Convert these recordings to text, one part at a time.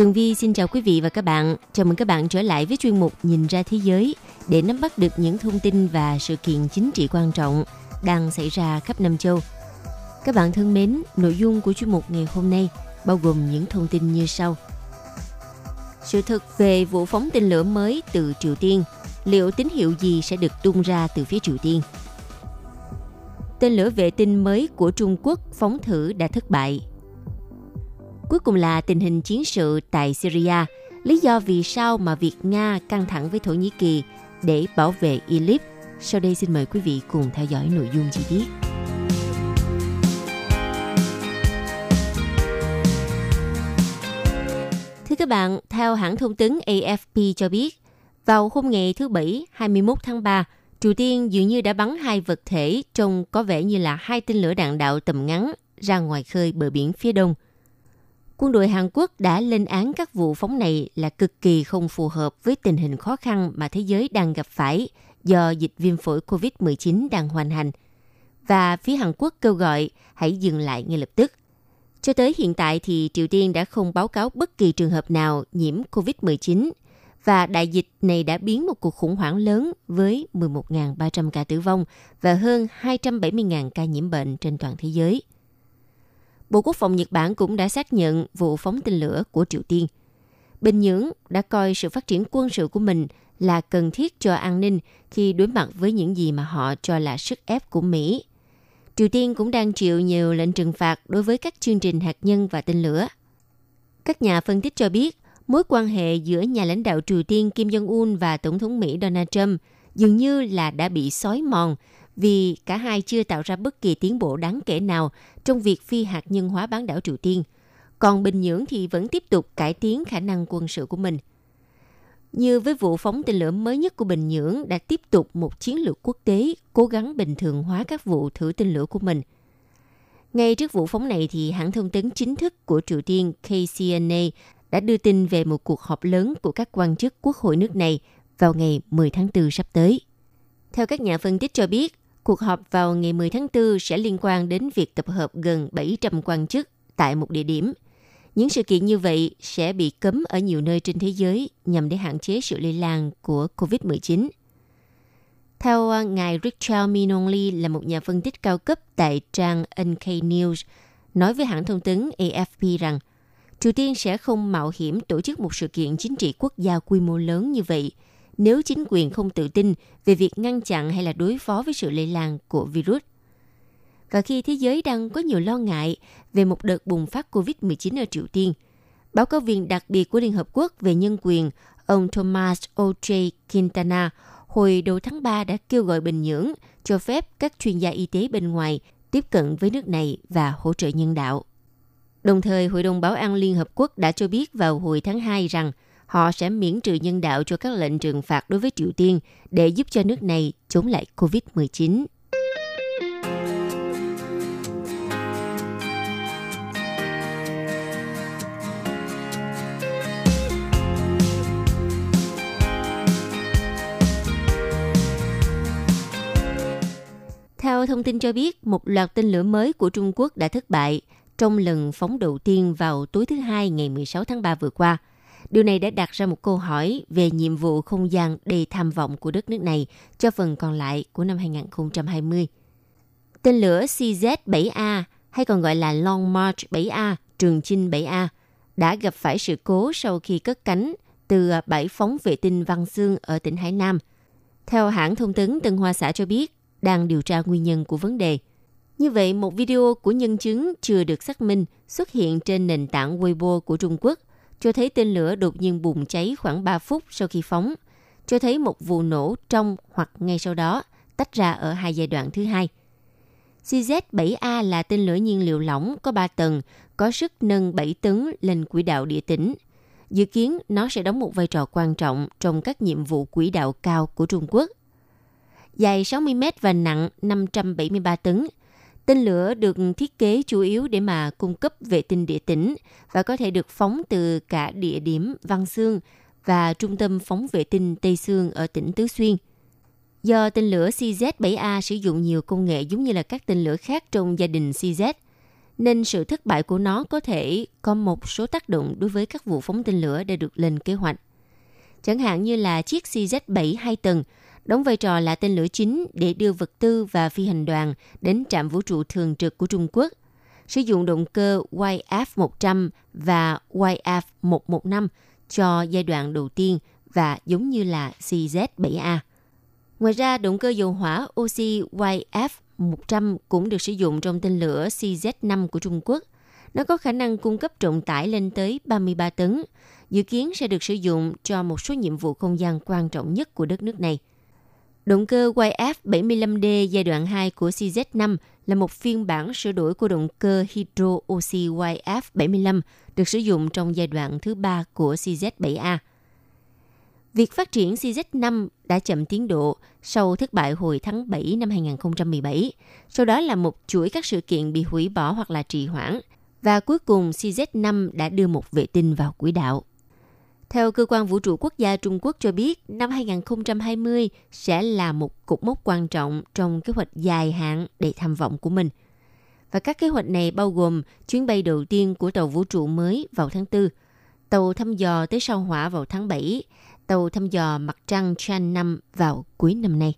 Tường Vi xin chào quý vị và các bạn. Chào mừng các bạn trở lại với chuyên mục Nhìn ra thế giới để nắm bắt được những thông tin và sự kiện chính trị quan trọng đang xảy ra khắp Nam châu. Các bạn thân mến, nội dung của chuyên mục ngày hôm nay bao gồm những thông tin như sau. Sự thật về vụ phóng tên lửa mới từ Triều Tiên, liệu tín hiệu gì sẽ được tung ra từ phía Triều Tiên? Tên lửa vệ tinh mới của Trung Quốc phóng thử đã thất bại Cuối cùng là tình hình chiến sự tại Syria, lý do vì sao mà việc Nga căng thẳng với Thổ Nhĩ Kỳ để bảo vệ Idlib. Sau đây xin mời quý vị cùng theo dõi nội dung chi tiết. Thưa các bạn, theo hãng thông tấn AFP cho biết, vào hôm ngày thứ Bảy 21 tháng 3, Triều Tiên dường như đã bắn hai vật thể trông có vẻ như là hai tên lửa đạn đạo tầm ngắn ra ngoài khơi bờ biển phía đông – quân đội Hàn Quốc đã lên án các vụ phóng này là cực kỳ không phù hợp với tình hình khó khăn mà thế giới đang gặp phải do dịch viêm phổi COVID-19 đang hoành hành. Và phía Hàn Quốc kêu gọi hãy dừng lại ngay lập tức. Cho tới hiện tại thì Triều Tiên đã không báo cáo bất kỳ trường hợp nào nhiễm COVID-19 và đại dịch này đã biến một cuộc khủng hoảng lớn với 11.300 ca tử vong và hơn 270.000 ca nhiễm bệnh trên toàn thế giới. Bộ Quốc phòng Nhật Bản cũng đã xác nhận vụ phóng tên lửa của Triều Tiên. Bình Nhưỡng đã coi sự phát triển quân sự của mình là cần thiết cho an ninh khi đối mặt với những gì mà họ cho là sức ép của Mỹ. Triều Tiên cũng đang chịu nhiều lệnh trừng phạt đối với các chương trình hạt nhân và tên lửa. Các nhà phân tích cho biết, mối quan hệ giữa nhà lãnh đạo Triều Tiên Kim Jong-un và Tổng thống Mỹ Donald Trump dường như là đã bị xói mòn vì cả hai chưa tạo ra bất kỳ tiến bộ đáng kể nào trong việc phi hạt nhân hóa bán đảo Triều Tiên. Còn Bình Nhưỡng thì vẫn tiếp tục cải tiến khả năng quân sự của mình. Như với vụ phóng tên lửa mới nhất của Bình Nhưỡng đã tiếp tục một chiến lược quốc tế cố gắng bình thường hóa các vụ thử tên lửa của mình. Ngay trước vụ phóng này thì hãng thông tấn chính thức của Triều Tiên KCNA đã đưa tin về một cuộc họp lớn của các quan chức quốc hội nước này vào ngày 10 tháng 4 sắp tới. Theo các nhà phân tích cho biết, Cuộc họp vào ngày 10 tháng 4 sẽ liên quan đến việc tập hợp gần 700 quan chức tại một địa điểm. Những sự kiện như vậy sẽ bị cấm ở nhiều nơi trên thế giới nhằm để hạn chế sự lây lan của COVID-19. Theo à, ngài Richard Minonli là một nhà phân tích cao cấp tại trang NK News, nói với hãng thông tấn AFP rằng Triều Tiên sẽ không mạo hiểm tổ chức một sự kiện chính trị quốc gia quy mô lớn như vậy – nếu chính quyền không tự tin về việc ngăn chặn hay là đối phó với sự lây lan của virus. Và khi thế giới đang có nhiều lo ngại về một đợt bùng phát COVID-19 ở Triều Tiên, báo cáo viên đặc biệt của Liên Hợp Quốc về nhân quyền, ông Thomas O.J. Quintana, hồi đầu tháng 3 đã kêu gọi Bình Nhưỡng cho phép các chuyên gia y tế bên ngoài tiếp cận với nước này và hỗ trợ nhân đạo. Đồng thời, Hội đồng Bảo an Liên Hợp Quốc đã cho biết vào hồi tháng 2 rằng – họ sẽ miễn trừ nhân đạo cho các lệnh trừng phạt đối với Triều Tiên để giúp cho nước này chống lại COVID-19. Theo thông tin cho biết, một loạt tên lửa mới của Trung Quốc đã thất bại trong lần phóng đầu tiên vào tối thứ Hai ngày 16 tháng 3 vừa qua – Điều này đã đặt ra một câu hỏi về nhiệm vụ không gian đầy tham vọng của đất nước này cho phần còn lại của năm 2020. Tên lửa CZ-7A hay còn gọi là Long March 7A, Trường Chinh 7A đã gặp phải sự cố sau khi cất cánh từ bãi phóng vệ tinh Văn Xương ở tỉnh Hải Nam. Theo hãng thông tấn Tân Hoa Xã cho biết, đang điều tra nguyên nhân của vấn đề. Như vậy, một video của nhân chứng chưa được xác minh xuất hiện trên nền tảng Weibo của Trung Quốc cho thấy tên lửa đột nhiên bùng cháy khoảng 3 phút sau khi phóng, cho thấy một vụ nổ trong hoặc ngay sau đó tách ra ở hai giai đoạn thứ hai. CZ-7A là tên lửa nhiên liệu lỏng có 3 tầng, có sức nâng 7 tấn lên quỹ đạo địa tĩnh. Dự kiến nó sẽ đóng một vai trò quan trọng trong các nhiệm vụ quỹ đạo cao của Trung Quốc. Dài 60 m và nặng 573 tấn, Tên lửa được thiết kế chủ yếu để mà cung cấp vệ tinh địa tĩnh và có thể được phóng từ cả địa điểm Văn Xương và trung tâm phóng vệ tinh Tây xương ở tỉnh Tứ Xuyên. Do tên lửa CZ-7A sử dụng nhiều công nghệ giống như là các tên lửa khác trong gia đình CZ, nên sự thất bại của nó có thể có một số tác động đối với các vụ phóng tên lửa đã được lên kế hoạch. Chẳng hạn như là chiếc CZ-7 hai tầng – đóng vai trò là tên lửa chính để đưa vật tư và phi hành đoàn đến trạm vũ trụ thường trực của Trung Quốc, sử dụng động cơ YF-100 và YF-115 cho giai đoạn đầu tiên và giống như là CZ-7A. Ngoài ra, động cơ dầu hỏa oxy YF-100 cũng được sử dụng trong tên lửa CZ-5 của Trung Quốc. Nó có khả năng cung cấp trọng tải lên tới 33 tấn, dự kiến sẽ được sử dụng cho một số nhiệm vụ không gian quan trọng nhất của đất nước này – Động cơ YF-75D giai đoạn 2 của CZ-5 là một phiên bản sửa đổi của động cơ Hydro Oxy YF-75 được sử dụng trong giai đoạn thứ ba của CZ-7A. Việc phát triển CZ-5 đã chậm tiến độ sau thất bại hồi tháng 7 năm 2017. Sau đó là một chuỗi các sự kiện bị hủy bỏ hoặc là trì hoãn. Và cuối cùng CZ-5 đã đưa một vệ tinh vào quỹ đạo. Theo cơ quan vũ trụ quốc gia Trung Quốc cho biết, năm 2020 sẽ là một cột mốc quan trọng trong kế hoạch dài hạn để tham vọng của mình. Và các kế hoạch này bao gồm chuyến bay đầu tiên của tàu vũ trụ mới vào tháng 4, tàu thăm dò tới sao hỏa vào tháng 7, tàu thăm dò mặt trăng Chan 5 vào cuối năm nay.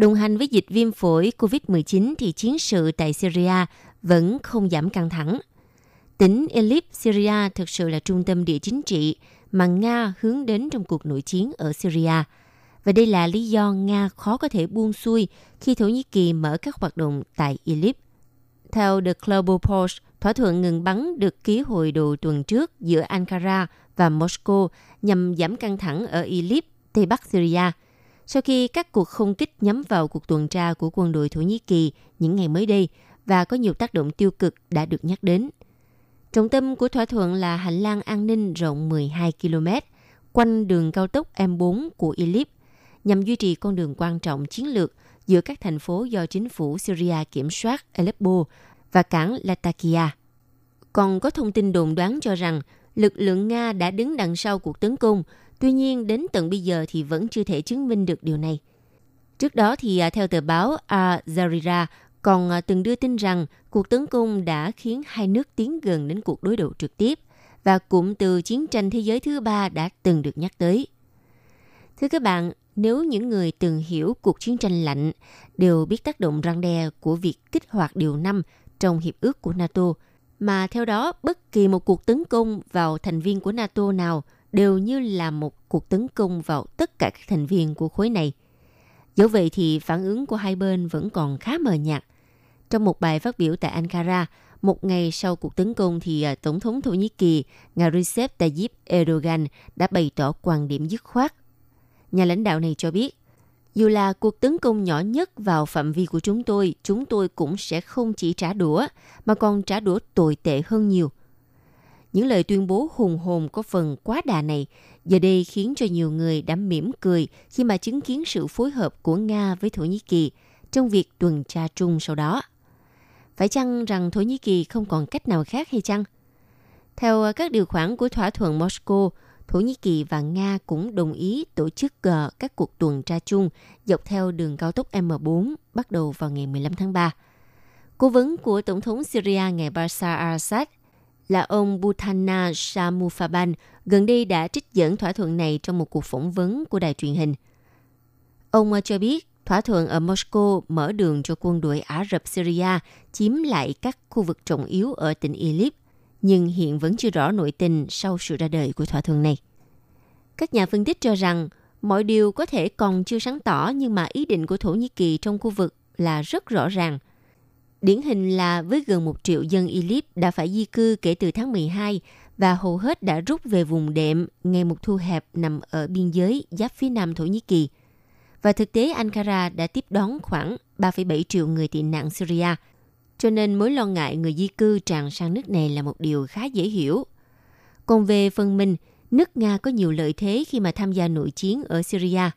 Đồng hành với dịch viêm phổi COVID-19 thì chiến sự tại Syria vẫn không giảm căng thẳng. Tỉnh Idlib, Syria thực sự là trung tâm địa chính trị mà Nga hướng đến trong cuộc nội chiến ở Syria. Và đây là lý do Nga khó có thể buông xuôi khi Thổ Nhĩ Kỳ mở các hoạt động tại Idlib. Theo The Global Post, thỏa thuận ngừng bắn được ký hồi đầu tuần trước giữa Ankara và Moscow nhằm giảm căng thẳng ở Idlib, Tây Bắc Syria – sau khi các cuộc không kích nhắm vào cuộc tuần tra của quân đội Thổ Nhĩ Kỳ những ngày mới đây và có nhiều tác động tiêu cực đã được nhắc đến. Trọng tâm của thỏa thuận là hành lang an ninh rộng 12 km quanh đường cao tốc M4 của Idlib, nhằm duy trì con đường quan trọng chiến lược giữa các thành phố do chính phủ Syria kiểm soát Aleppo và cảng Latakia. Còn có thông tin đồn đoán cho rằng lực lượng Nga đã đứng đằng sau cuộc tấn công Tuy nhiên, đến tận bây giờ thì vẫn chưa thể chứng minh được điều này. Trước đó thì à, theo tờ báo Al Jazeera còn à, từng đưa tin rằng cuộc tấn công đã khiến hai nước tiến gần đến cuộc đối đầu trực tiếp và cụm từ chiến tranh thế giới thứ ba đã từng được nhắc tới. Thưa các bạn, nếu những người từng hiểu cuộc chiến tranh lạnh đều biết tác động răng đe của việc kích hoạt điều 5 trong hiệp ước của NATO, mà theo đó bất kỳ một cuộc tấn công vào thành viên của NATO nào – đều như là một cuộc tấn công vào tất cả các thành viên của khối này. Dẫu vậy thì phản ứng của hai bên vẫn còn khá mờ nhạt. Trong một bài phát biểu tại Ankara, một ngày sau cuộc tấn công thì à, Tổng thống Thổ Nhĩ Kỳ, ngài Recep Tayyip Erdogan đã bày tỏ quan điểm dứt khoát. Nhà lãnh đạo này cho biết, dù là cuộc tấn công nhỏ nhất vào phạm vi của chúng tôi, chúng tôi cũng sẽ không chỉ trả đũa, mà còn trả đũa tồi tệ hơn nhiều – những lời tuyên bố hùng hồn có phần quá đà này giờ đây khiến cho nhiều người đã mỉm cười khi mà chứng kiến sự phối hợp của Nga với Thổ Nhĩ Kỳ trong việc tuần tra chung sau đó. Phải chăng rằng Thổ Nhĩ Kỳ không còn cách nào khác hay chăng? Theo các điều khoản của thỏa thuận Moscow, Thổ Nhĩ Kỳ và Nga cũng đồng ý tổ chức ờ, các cuộc tuần tra chung dọc theo đường cao tốc M4 bắt đầu vào ngày 15 tháng 3. Cố vấn của Tổng thống Syria ngày Bashar al-Assad là ông Butana Samufaban gần đây đã trích dẫn thỏa thuận này trong một cuộc phỏng vấn của đài truyền hình. Ông ờ, cho biết thỏa thuận ở Moscow mở đường cho quân đội Ả Rập Syria chiếm lại các khu vực trọng yếu ở tỉnh Idlib, nhưng hiện vẫn chưa rõ nội tình sau sự ra đời của thỏa thuận này. Các nhà phân tích cho rằng mọi điều có thể còn chưa sáng tỏ nhưng mà ý định của Thổ Nhĩ Kỳ trong khu vực là rất rõ ràng – Điển hình là với gần một triệu dân Idlib đã phải di cư kể từ tháng 12 và hầu hết đã rút về vùng đệm ngày một thu hẹp nằm ở biên giới giáp phía nam Thổ Nhĩ Kỳ. Và thực tế Ankara đã tiếp đón khoảng 3,7 triệu người tị nạn Syria, cho nên mối lo ngại người di cư tràn sang nước này là một điều khá dễ hiểu. Còn về phần mình, nước Nga có nhiều lợi thế khi mà tham gia nội chiến ở Syria.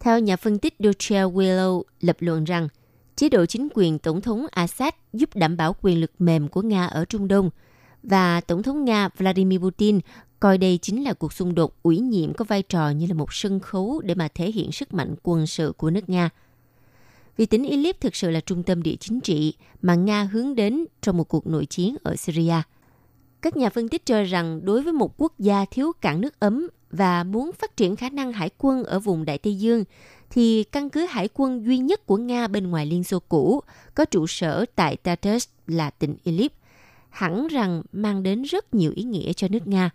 Theo nhà phân tích Dochel Willow lập luận rằng, chế độ chính quyền Tổng thống Assad giúp đảm bảo quyền lực mềm của Nga ở Trung Đông – và Tổng thống Nga Vladimir Putin coi đây chính là cuộc xung đột ủy nhiệm có vai trò như là một sân khấu để mà thể hiện sức mạnh quân sự của nước Nga. Vì tỉnh Idlib thực sự là trung tâm địa chính trị mà Nga hướng đến trong một cuộc nội chiến ở Syria. Các nhà phân tích cho rằng đối với một quốc gia thiếu cảng nước ấm và muốn phát triển khả năng hải quân ở vùng Đại Tây Dương, thì căn cứ hải quân duy nhất của Nga bên ngoài Liên Xô cũ có trụ sở tại Tartus là tỉnh Idlib hẳn rằng mang đến rất nhiều ý nghĩa cho nước Nga.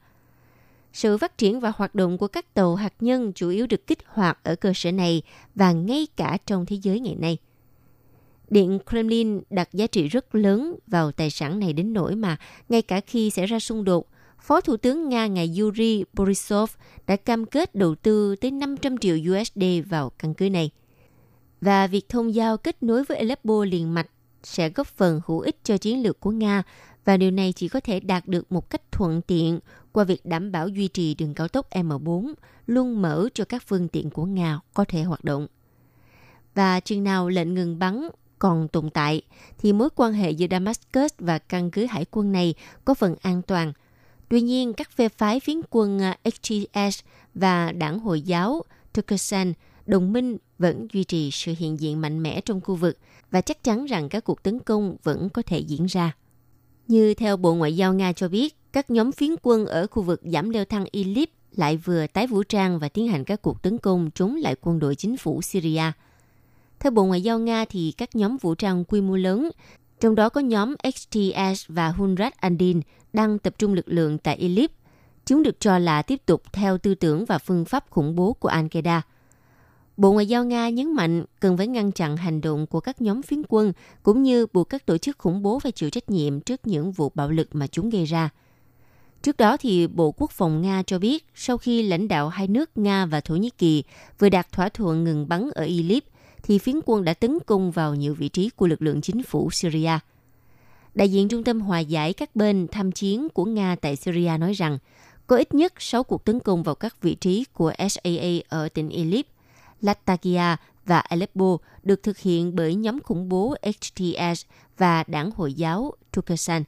Sự phát triển và hoạt động của các tàu hạt nhân chủ yếu được kích hoạt ở cơ sở này và ngay cả trong thế giới ngày nay. Điện Kremlin đặt giá trị rất lớn vào tài sản này đến nỗi mà ngay cả khi xảy ra xung đột, Phó Thủ tướng Nga ngài Yuri Borisov đã cam kết đầu tư tới 500 triệu USD vào căn cứ này. Và việc thông giao kết nối với Aleppo liền mạch sẽ góp phần hữu ích cho chiến lược của Nga và điều này chỉ có thể đạt được một cách thuận tiện qua việc đảm bảo duy trì đường cao tốc M4 luôn mở cho các phương tiện của Nga có thể hoạt động. Và chừng nào lệnh ngừng bắn còn tồn tại, thì mối quan hệ giữa Damascus và căn cứ hải quân này có phần an toàn. Tuy nhiên, các phe phái phiến quân à, HTS và đảng Hồi giáo Turkestan đồng minh vẫn duy trì sự hiện diện mạnh mẽ trong khu vực và chắc chắn rằng các cuộc tấn công vẫn có thể diễn ra. Như theo Bộ Ngoại giao Nga cho biết, các nhóm phiến quân ở khu vực giảm leo thang Idlib lại vừa tái vũ trang và tiến hành các cuộc tấn công chống lại quân đội chính phủ Syria. Theo Bộ Ngoại giao Nga thì các nhóm vũ trang quy mô lớn, trong đó có nhóm HTS và Hunrat Andin đang tập trung lực lượng tại Idlib. Chúng được cho là tiếp tục theo tư tưởng và phương pháp khủng bố của Al-Qaeda – Bộ Ngoại giao Nga nhấn mạnh cần phải ngăn chặn hành động của các nhóm phiến quân cũng như buộc các tổ chức khủng bố phải chịu trách nhiệm trước những vụ bạo lực mà chúng gây ra. Trước đó thì Bộ Quốc phòng Nga cho biết sau khi lãnh đạo hai nước Nga và Thổ Nhĩ Kỳ vừa đạt thỏa thuận ngừng bắn ở Idlib, thì phiến quân đã tấn công vào nhiều vị trí của lực lượng chính phủ Syria. Đại diện Trung tâm Hòa giải các bên tham chiến của Nga tại Syria nói rằng, có ít nhất 6 cuộc tấn công vào các vị trí của SAA ở tỉnh Idlib, Latakia và Aleppo được thực hiện bởi nhóm khủng bố HTS và đảng Hồi giáo Turkestan.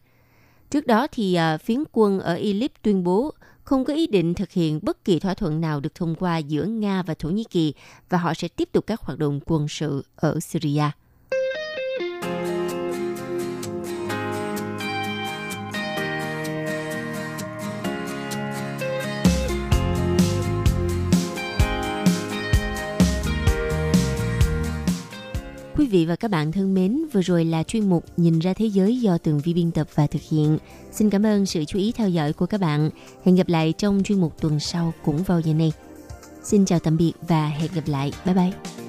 Trước đó thì à, phiến quân ở Idlib tuyên bố không có ý định thực hiện bất kỳ thỏa thuận nào được thông qua giữa Nga và Thổ Nhĩ Kỳ, và họ sẽ tiếp tục các hoạt động quân sự ở Syria. Vị và các bạn thân mến, vừa rồi là chuyên mục Nhìn ra thế giới do Tường Vi biên tập và thực hiện. Xin cảm ơn sự chú ý theo dõi của các bạn. Hẹn gặp lại trong chuyên mục tuần sau cũng vào giờ này. Xin chào tạm biệt và hẹn gặp lại. Bye bye.